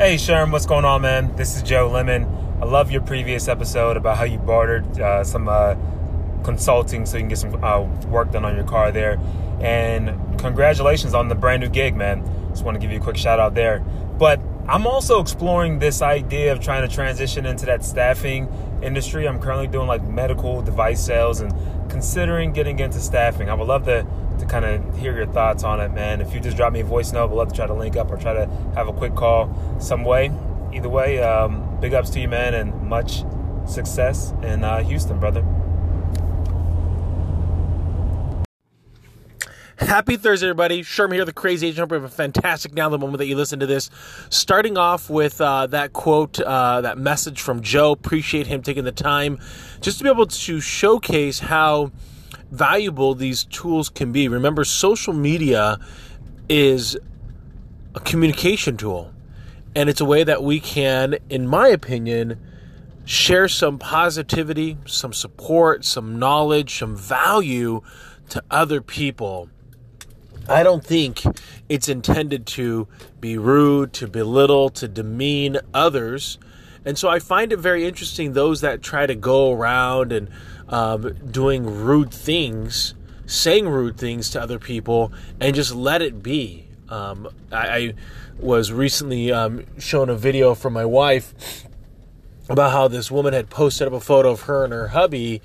Hey, Sherm, what's going on, man? This is Joe Lemon. I love your previous episode about how you bartered uh, some uh, consulting so you can get some uh, work done on your car there. And congratulations on the brand new gig, man. Just want to give you a quick shout out there. But I'm also exploring this idea of trying to transition into that staffing industry. I'm currently doing like medical device sales and considering getting into staffing. I would love to to kind of hear your thoughts on it, man. If you just drop me a voice note, we'd love to try to link up or try to have a quick call some way. Either way, um, big ups to you, man, and much success in uh, Houston, brother. Happy Thursday, everybody. Sherman here, the crazy agent. We have a fantastic now the moment that you listen to this. Starting off with uh, that quote, uh, that message from Joe. Appreciate him taking the time just to be able to showcase how valuable these tools can be. Remember, social media is a communication tool, and it's a way that we can, in my opinion, share some positivity, some support, some knowledge, some value to other people. I don't think it's intended to be rude, to belittle, to demean others. And so I find it very interesting those that try to go around and um, doing rude things, saying rude things to other people, and just let it be. Um, I, I, was recently um, shown a video from my wife about how this woman had posted up a photo of her and her hubby,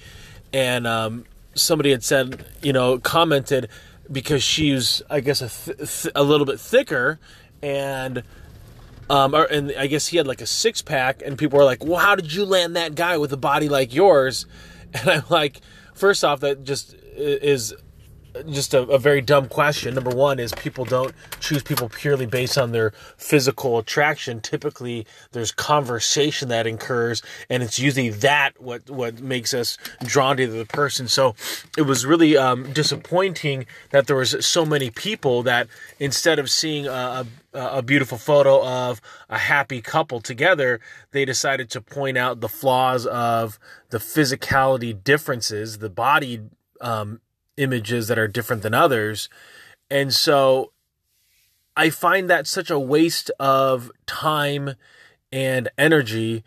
and um, somebody had said, you know, commented because she's, I guess, a, th- th- a little bit thicker, and um, and I guess he had like a six pack, and people were like, "Well, how did you land that guy with a body like yours?" And I'm like, first off, that just is just a, a, very dumb question. Number one is people don't choose people purely based on their physical attraction. Typically, there's conversation that occurs, and it's usually that what what makes us drawn to the person. So, it was really um, disappointing that there was so many people that instead of seeing a, a, a beautiful photo of a happy couple together, they decided to point out the flaws of the physicality differences, the body um, images that are different than others. And so I find that such a waste of time and energy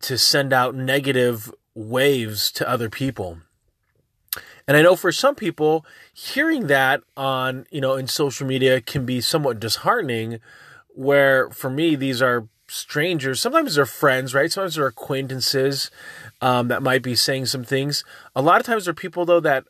to send out negative waves to other people. And I know for some people, hearing that on, you know, in social media can be somewhat disheartening. Where for me, these are strangers. Sometimes they're friends, right? Sometimes they're acquaintances um, that might be saying some things. A lot of times they're people, though, that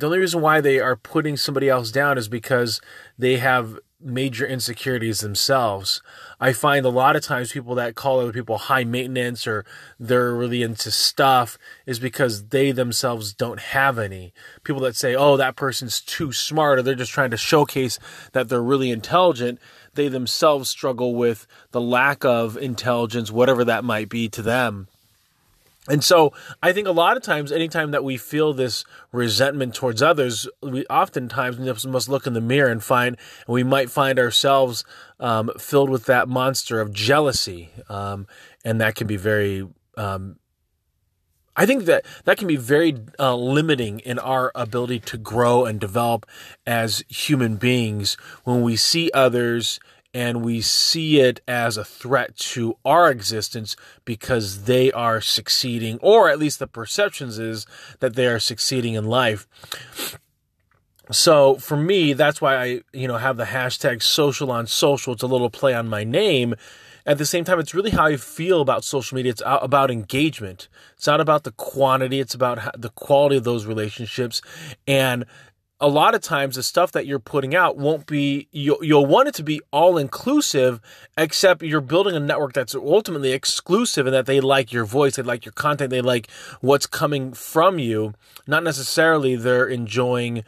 the only reason why they are putting somebody else down is because they have major insecurities themselves. I find a lot of times people that call other people high maintenance or they're really into stuff is because they themselves don't have any. People that say, oh, that person's too smart or they're just trying to showcase that they're really intelligent, they themselves struggle with the lack of intelligence, whatever that might be to them. And so I think a lot of times, anytime that we feel this resentment towards others, we oftentimes must look in the mirror and find, and we might find ourselves um, filled with that monster of jealousy. Um, and that can be very, um, I think that that can be very uh, limiting in our ability to grow and develop as human beings when we see others and we see it as a threat to our existence because they are succeeding, or at least the perceptions is that they are succeeding in life. So for me, that's why I, you know, have the hashtag social on social. It's a little play on my name. At the same time, it's really how I feel about social media. It's about engagement. It's not about the quantity. It's about the quality of those relationships. And a lot of times the stuff that you're putting out won't be you'll, you'll want it to be all inclusive except you're building a network that's ultimately exclusive and that they like your voice they like your content they like what's coming from you. Not necessarily they're enjoying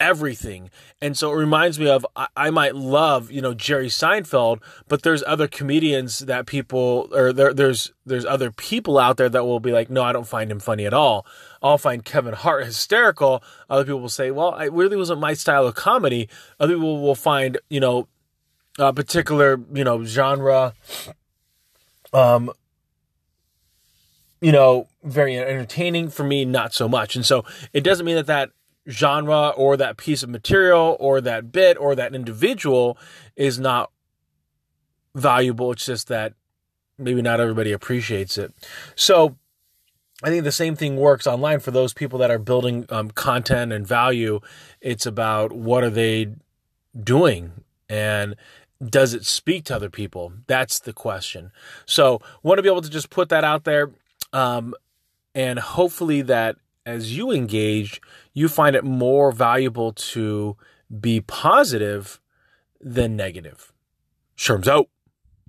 everything. And so it reminds me of I, I, might love, you know, Jerry Seinfeld, but there's other comedians that people or there, there's there's other people out there that will be like, no, I don't find him funny at all. I'll find Kevin Hart hysterical. Other people will say, well, it really wasn't my style of comedy. Other people will find, you know, a particular, you know, genre um you know, very entertaining for me, not so much. And so it doesn't mean that that genre or that piece of material or that bit or that individual is not valuable. It's just that maybe not everybody appreciates it. So I think the same thing works online for those people that are building um, content and value. It's about what are they doing and does it speak to other people? That's the question. So, want to be able to just put that out there, um, and hopefully that as you engage, you find it more valuable to be positive than negative. Sherm's out.